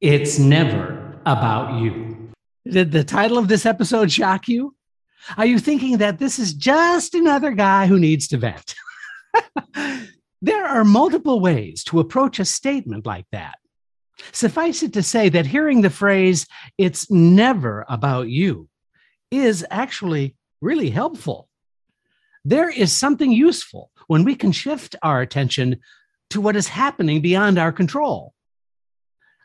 It's never about you. Did the title of this episode shock you? Are you thinking that this is just another guy who needs to vent? there are multiple ways to approach a statement like that. Suffice it to say that hearing the phrase, it's never about you, is actually really helpful. There is something useful when we can shift our attention to what is happening beyond our control.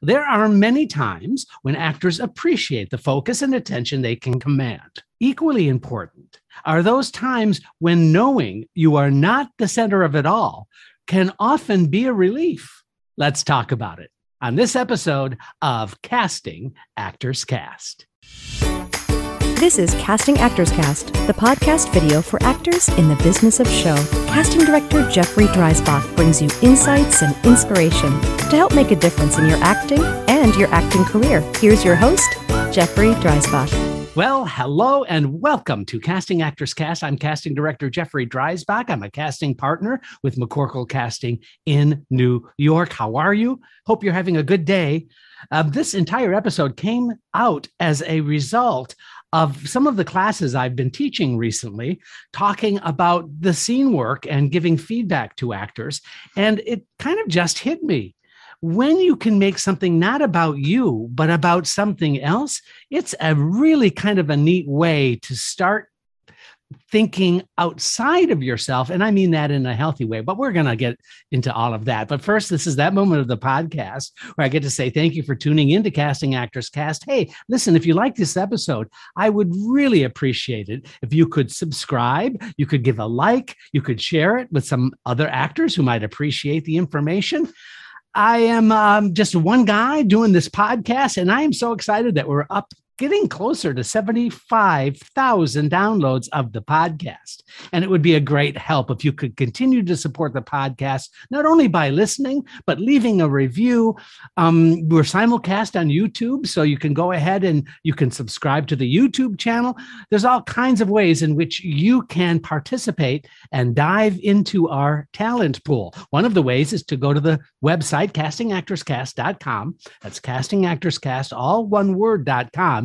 There are many times when actors appreciate the focus and attention they can command. Equally important are those times when knowing you are not the center of it all can often be a relief. Let's talk about it on this episode of Casting Actors Cast. This is Casting Actors Cast, the podcast video for actors in the business of show. Casting director Jeffrey Dreisbach brings you insights and inspiration to help make a difference in your acting and your acting career. Here's your host, Jeffrey Dreisbach. Well, hello and welcome to Casting Actors Cast. I'm casting director Jeffrey Dreisbach. I'm a casting partner with McCorkle Casting in New York. How are you? Hope you're having a good day. Uh, this entire episode came out as a result of some of the classes I've been teaching recently, talking about the scene work and giving feedback to actors. And it kind of just hit me when you can make something not about you, but about something else, it's a really kind of a neat way to start thinking outside of yourself. And I mean that in a healthy way, but we're going to get into all of that. But first, this is that moment of the podcast where I get to say thank you for tuning into Casting Actors Cast. Hey, listen, if you like this episode, I would really appreciate it if you could subscribe, you could give a like, you could share it with some other actors who might appreciate the information. I am um, just one guy doing this podcast, and I am so excited that we're up getting closer to 75,000 downloads of the podcast. And it would be a great help if you could continue to support the podcast, not only by listening, but leaving a review. Um, we're simulcast on YouTube, so you can go ahead and you can subscribe to the YouTube channel. There's all kinds of ways in which you can participate and dive into our talent pool. One of the ways is to go to the website, castingactorscast.com. That's castingactorscast, all one word.com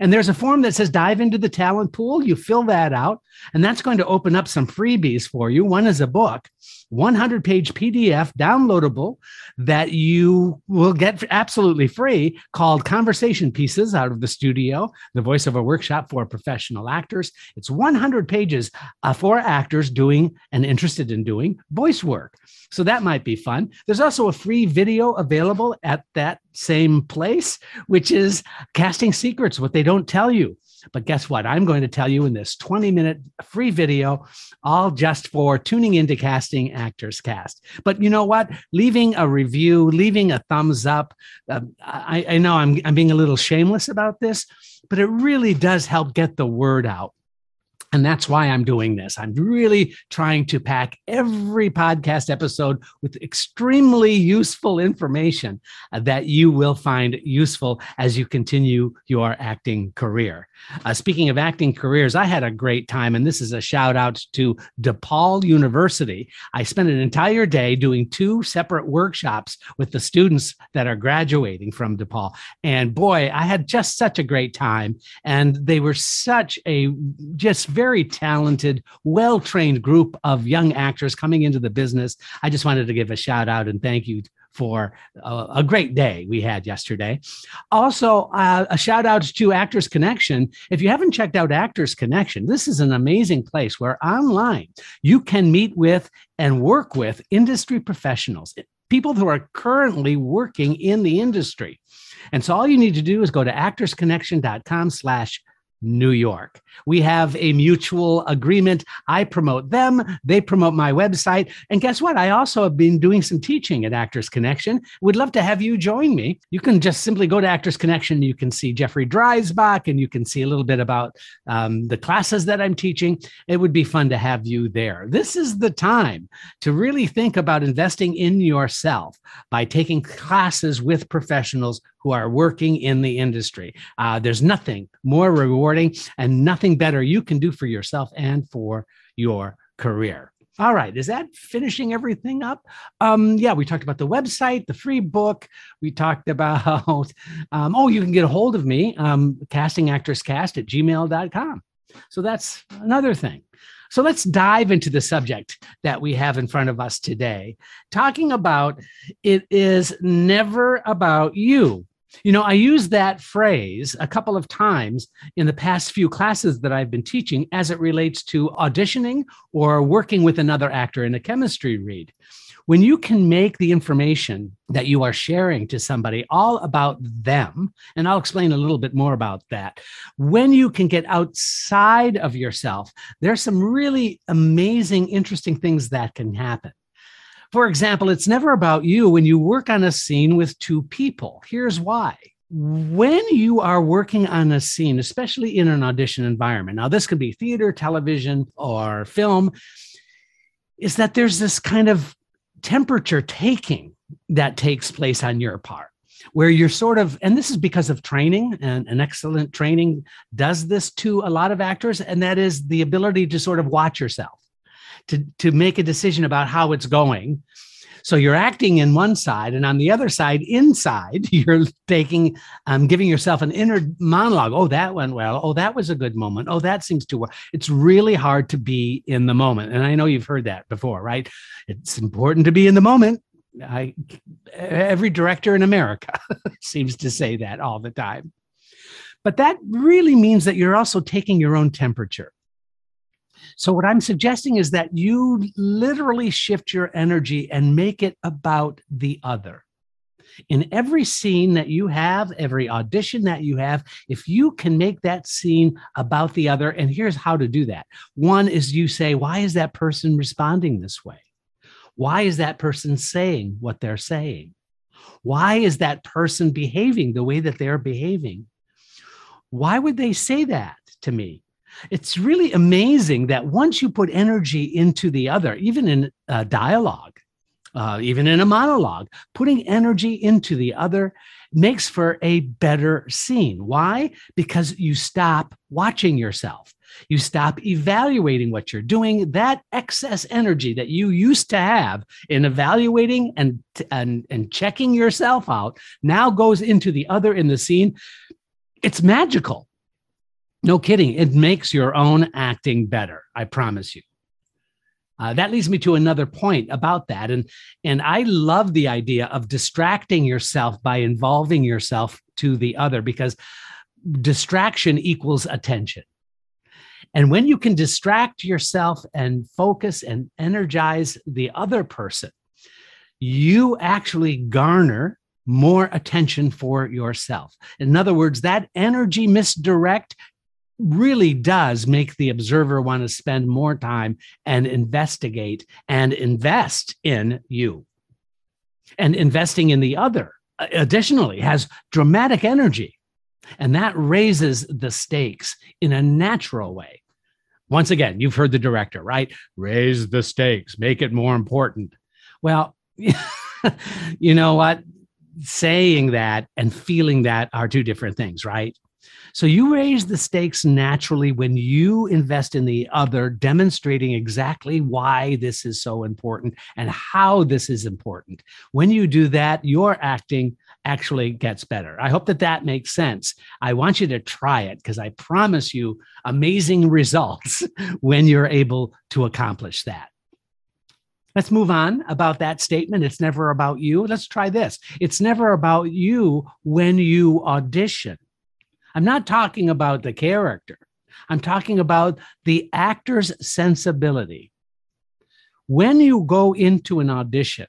and there's a form that says dive into the talent pool. You fill that out, and that's going to open up some freebies for you. One is a book, 100 page PDF downloadable that you will get absolutely free called Conversation Pieces out of the studio, the voiceover workshop for professional actors. It's 100 pages uh, for actors doing and interested in doing voice work. So that might be fun. There's also a free video available at that same place, which is Casting Secrets, what they don't tell you. But guess what? I'm going to tell you in this 20 minute free video, all just for tuning into Casting Actors Cast. But you know what? Leaving a review, leaving a thumbs up. Uh, I, I know I'm, I'm being a little shameless about this, but it really does help get the word out. And that's why I'm doing this. I'm really trying to pack every podcast episode with extremely useful information uh, that you will find useful as you continue your acting career. Uh, speaking of acting careers, I had a great time, and this is a shout out to DePaul University. I spent an entire day doing two separate workshops with the students that are graduating from DePaul. And boy, I had just such a great time. And they were such a just very very talented, well trained group of young actors coming into the business. I just wanted to give a shout out and thank you for a, a, great day we had yesterday. Also, uh, a shout out to Actors Connection. If you haven't checked out Actors Connection, this is an amazing place where online you can meet with and work with industry professionals, people who are currently working in the industry. And so all you need to do is go to actorsconnection.com slash New York. We have a mutual agreement. I promote them, they promote my website. And guess what? I also have been doing some teaching at Actors Connection. Would love to have you join me. You can just simply go to Actors Connection. You can see Jeffrey Dreisbach and you can see a little bit about um, the classes that I'm teaching. It would be fun to have you there. This is the time to really think about investing in yourself by taking classes with professionals who are working in the industry. Uh, there's nothing more rewarding and nothing better you can do for yourself and for your career. All right. Is that finishing everything up? Um, yeah, we talked about the website, the free book. We talked about, um, oh, you can get a hold of me, um, castingactorscast at gmail.com. So that's another thing. So let's dive into the subject that we have in front of us today, talking about it is never about you. You know, I use that phrase a couple of times in the past few classes that I've been teaching as it relates to auditioning or working with another actor in a chemistry read. When you can make the information that you are sharing to somebody all about them, and I'll explain a little bit more about that. When you can get outside of yourself, there's some really amazing, interesting things that can happen. For example, it's never about you when you work on a scene with two people. Here's why. When you are working on a scene, especially in an audition environment, now this could be theater, television, or film, is that there's this kind of temperature taking that takes place on your part where you're sort of, and this is because of training and an excellent training does this to a lot of actors, and that is the ability to sort of watch yourself to, to make a decision about how it's going. So you're acting in one side, and on the other side, inside, you're taking, um, giving yourself an inner monologue. Oh, that went well. Oh, that was a good moment. Oh, that seems to work. It's really hard to be in the moment, and I know you've heard that before, right? It's important to be in the moment. I, every director in America seems to say that all the time. But that really means that you're also taking your own temperature. So, what I'm suggesting is that you literally shift your energy and make it about the other. In every scene that you have, every audition that you have, if you can make that scene about the other, and here's how to do that one is you say, Why is that person responding this way? Why is that person saying what they're saying? Why is that person behaving the way that they're behaving? Why would they say that to me? It's really amazing that once you put energy into the other, even in a dialogue, uh, even in a monologue, putting energy into the other makes for a better scene. Why? Because you stop watching yourself. You stop evaluating what you're doing. That excess energy that you used to have in evaluating and, and, and checking yourself out now goes into the other in the scene. It's magical. No kidding. It makes your own acting better. I promise you. Uh, that leads me to another point about that. And, and I love the idea of distracting yourself by involving yourself to the other because distraction equals attention. And when you can distract yourself and focus and energize the other person, you actually garner more attention for yourself. In other words, that energy misdirect really does make the observer want to spend more time and investigate and invest in you. And investing in the other, additionally, has dramatic energy. And that raises the stakes in a natural way. Once again, you've heard the director, right? Raise the stakes, make it more important. Well, you know what? Saying that and feeling that are two different things, right? So you raise the stakes naturally when you invest in the other, demonstrating exactly why this is so important and how this is important. When you do that, your acting actually gets better. I hope that that makes sense. I want you to try it because I promise you amazing results when you're able to accomplish that. Let's move on about that statement. It's never about you. Let's try this. It's never about you when you audition. I'm not talking about the character, I'm talking about the actor's sensibility. When you go into an audition,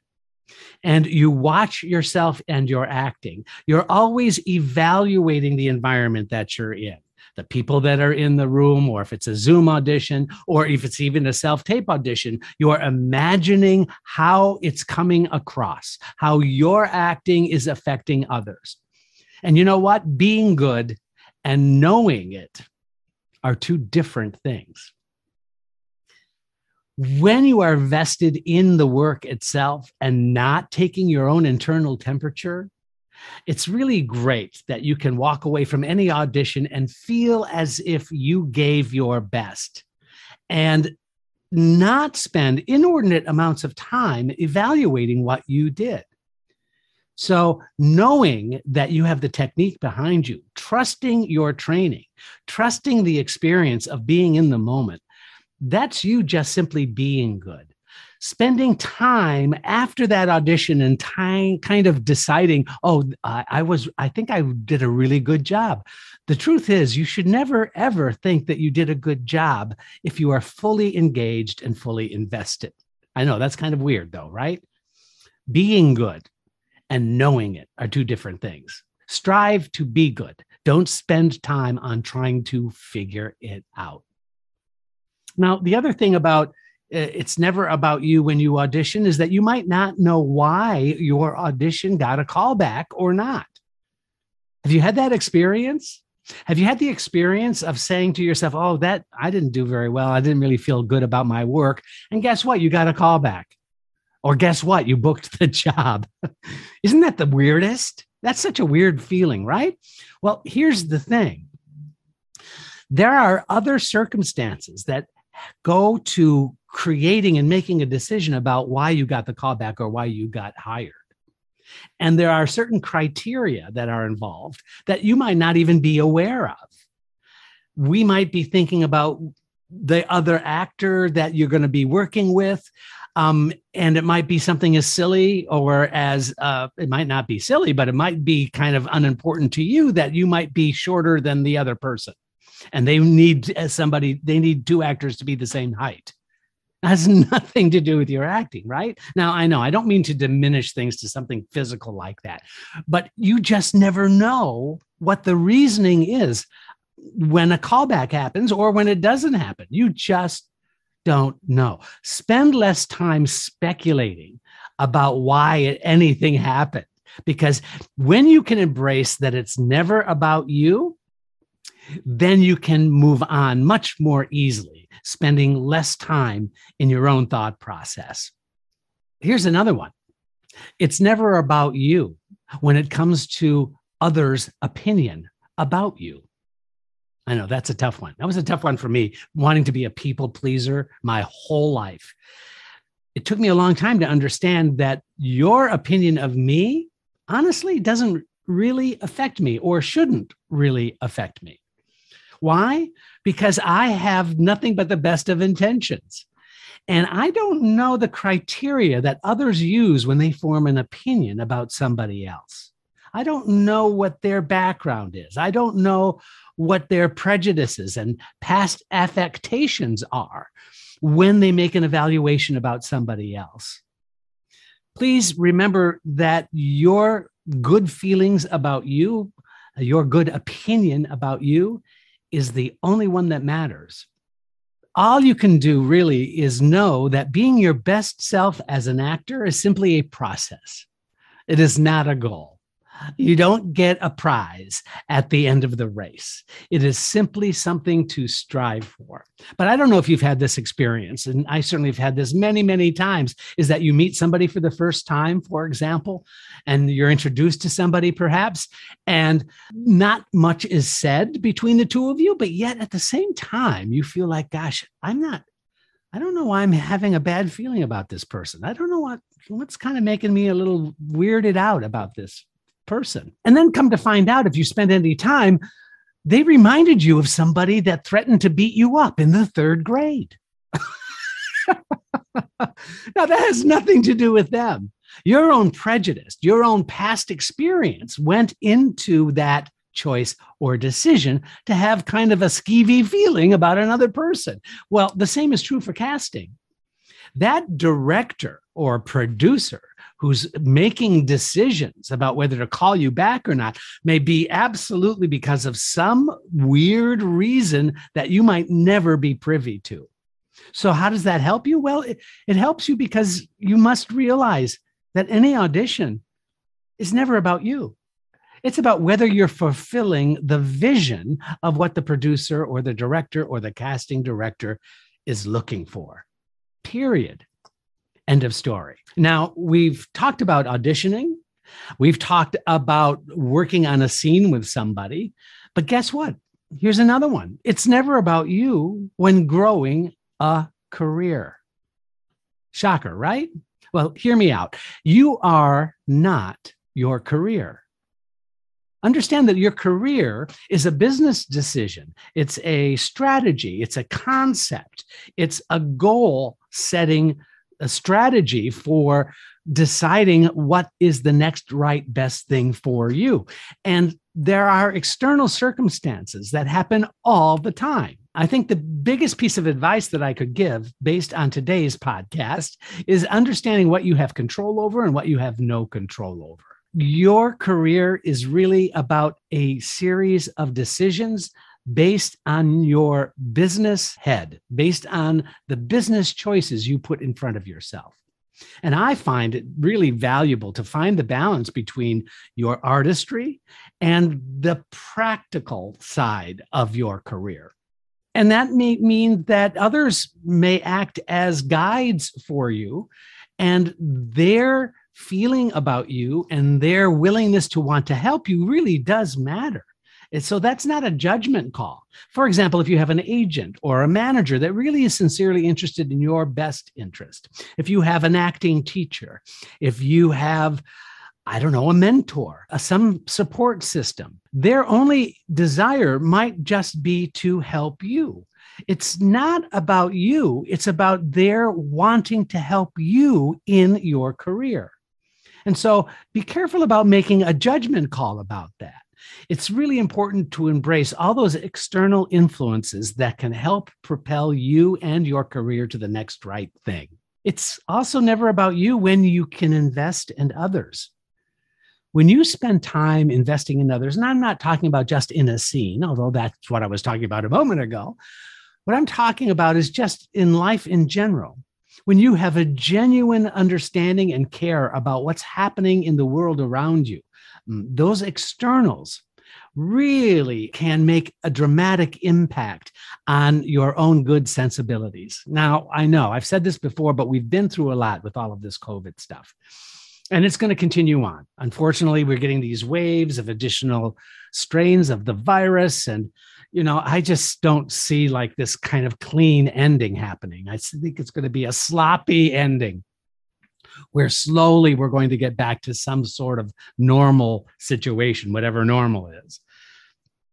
and you watch yourself and your acting, you're always evaluating the environment that you're in the people that are in the room, or if it's a Zoom audition, or if it's even a self tape audition, you're imagining how it's coming across, how your acting is affecting others. And you know what? Being good and knowing it are two different things. When you are vested in the work itself and not taking your own internal temperature, it's really great that you can walk away from any audition and feel as if you gave your best. And not spend inordinate amounts of time evaluating what you did. So, knowing that you have the technique behind you, trusting your training, trusting the experience of being in the moment, that's you just simply being good. Spending time after that audition and time kind of deciding, oh, I, I was, I think I did a really good job. The truth is, you should never, ever think that you did a good job if you are fully engaged and fully invested. I know that's kind of weird, though, right? Being good and knowing it are two different things. Strive to be good. Don't spend time on trying to figure it out. Now, the other thing about uh, it's never about you when you audition is that you might not know why your audition got a callback or not. Have you had that experience? Have you had the experience of saying to yourself, "Oh, that I didn't do very well. I didn't really feel good about my work." And guess what? You got a callback. Or guess what? You booked the job. Isn't that the weirdest? That's such a weird feeling, right? Well, here's the thing. There are other circumstances that go to creating and making a decision about why you got the callback or why you got hired. And there are certain criteria that are involved that you might not even be aware of. We might be thinking about the other actor that you're going to be working with. Um, and it might be something as silly or as uh, it might not be silly, but it might be kind of unimportant to you that you might be shorter than the other person. And they need as somebody, they need two actors to be the same height has nothing to do with your acting, right? Now, I know I don't mean to diminish things to something physical like that, but you just never know what the reasoning is when a callback happens or when it doesn't happen. You just don't know. Spend less time speculating about why anything happened because when you can embrace that it's never about you, then you can move on much more easily, spending less time in your own thought process. Here's another one it's never about you when it comes to others' opinion about you. I know that's a tough one. That was a tough one for me, wanting to be a people pleaser my whole life. It took me a long time to understand that your opinion of me, honestly, doesn't really affect me or shouldn't really affect me. Why? Because I have nothing but the best of intentions. And I don't know the criteria that others use when they form an opinion about somebody else. I don't know what their background is. I don't know what their prejudices and past affectations are when they make an evaluation about somebody else. Please remember that your good feelings about you, your good opinion about you, is the only one that matters. All you can do really is know that being your best self as an actor is simply a process. It is not a goal. You don't get a prize at the end of the race. It is simply something to strive for. But I don't know if you've had this experience, and I certainly have had this many, many times is that you meet somebody for the first time, for example, and you're introduced to somebody perhaps, and not much is said between the two of you, but yet at the same time, you feel like, gosh, I'm not I don't know why I'm having a bad feeling about this person. I don't know what what's kind of making me a little weirded out about this person. And then come to find out if you spend any time, they reminded you of somebody that threatened to beat you up in the third grade. now, that has nothing to do with them. Your own prejudice, your own past experience went into that choice or decision to have kind of a skeevy feeling about another person. Well, the same is true for casting. That director or producer who's making decisions about whether to call you back or not may be absolutely because of some weird reason that you might never be privy to. So, how does that help you? Well, it, it helps you because you must realize that any audition is never about you. It's about whether you're fulfilling the vision of what the producer or the director or the casting director is looking for. Period. End of story. Now, we've talked about auditioning, we've talked about working on a scene with somebody, but guess what? Here's another one it's never about you when growing a career. Shocker, right? Well, hear me out. You are not your career. Understand that your career is a business decision, it's a strategy, it's a concept, it's a goal setting a strategy for deciding what is the next right best thing for you. And there are external circumstances that happen all the time. I think the biggest piece of advice that I could give based on today's podcast is understanding what you have control over and what you have no control over. Your career is really about a series of decisions based on your business head, based on the business choices you put in front of yourself. And I find it really valuable to find the balance between your artistry and the practical side of your career. And that may mean that others may act as guides for you, and their feeling about you and their willingness to want to help you really does matter. So that's not a judgment call. For example, if you have an agent or a manager that really is sincerely interested in your best interest, if you have an acting teacher, if you have I don't know, a mentor, a, some support system. Their only desire might just be to help you. It's not about you, it's about their wanting to help you in your career. And so be careful about making a judgment call about that it's really important to embrace all those external influences that can help propel you and your career to the next right thing. It's also never about you when you can invest in others. When you spend time investing in others, and I'm not talking about just in a scene, although that's what I was talking about a moment ago. What I'm talking about is just in life in general. When you have a genuine understanding and care about what's happening in the world around you, Mm, those externals really can make a dramatic impact on your own good sensibilities. Now, I know I've said this before, but we've been through a lot with all of this COVID stuff. And it's going to continue on. Unfortunately, we're getting these waves of additional strains of the virus. And, you know, I just don't see like this kind of clean ending happening. I think it's going to be a sloppy ending where slowly we're going to get back to some sort of normal situation, whatever normal is.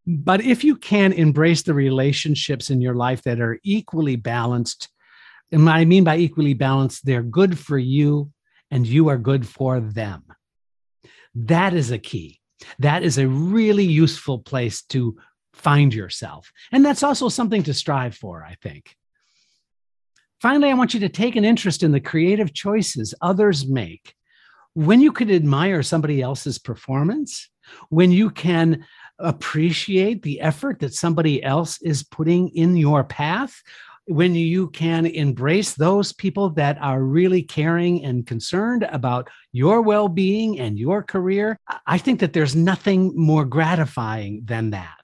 But if you can embrace the relationships in your life that are equally balanced, and what I mean by equally balanced, they're good for you and you are good for them. That is a key. That is a really useful place to find yourself. And that's also something to strive for, I think. Finally, I want you to take an interest in the creative choices others make. When you can admire somebody else's performance, when you can appreciate the effort that somebody else is putting in your path, when you can embrace those people that are really caring and concerned about your well being and your career, I think that there's nothing more gratifying than that.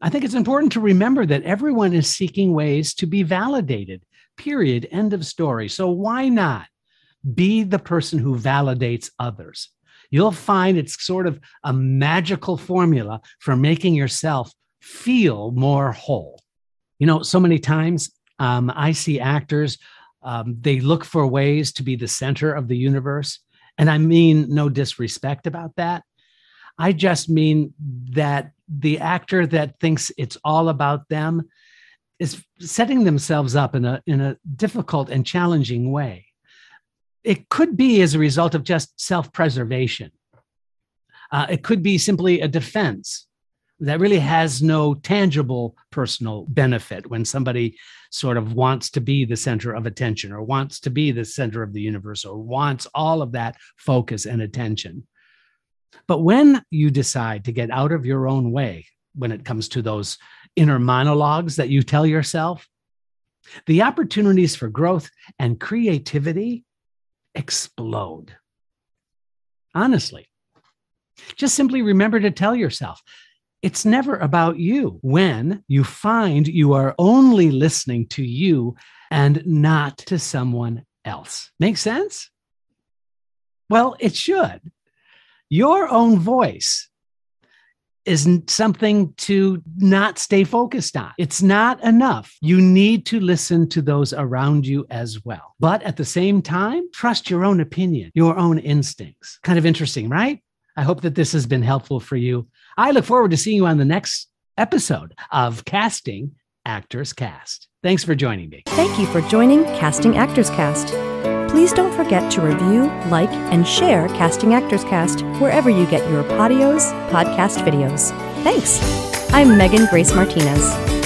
I think it's important to remember that everyone is seeking ways to be validated, period, end of story. So why not be the person who validates others? you'll find it's sort of a magical formula for making yourself feel more whole. You know, so many times um, I see actors, um, they look for ways to be the center of the universe. And I mean no disrespect about that. I just mean that the actor that thinks it's all about them is setting themselves up in a, in a difficult and challenging way it could be as a result of just self preservation. Uh, it could be simply a defense that really has no tangible personal benefit when somebody sort of wants to be the center of attention or wants to be the center of the universe or wants all of that focus and attention. But when you decide to get out of your own way when it comes to those inner monologues that you tell yourself, the opportunities for growth and creativity explode. Honestly, just simply remember to tell yourself it's never about you when you find you are only listening to you and not to someone else. Make sense? Well, it should. Your own voice is something to not stay focused on. It's not enough. You need to listen to those around you as well. But at the same time, trust your own opinion, your own instincts. Kind of interesting, right? I hope that this has been helpful for you. I look forward to seeing you on the next episode of Casting Actors Cast. Thanks for joining me. Thank you for joining Casting Actors Cast. Please don't forget to review, like, and share Casting Actors Cast wherever you get your podios, podcast videos. Thanks. I'm Megan Grace Martinez.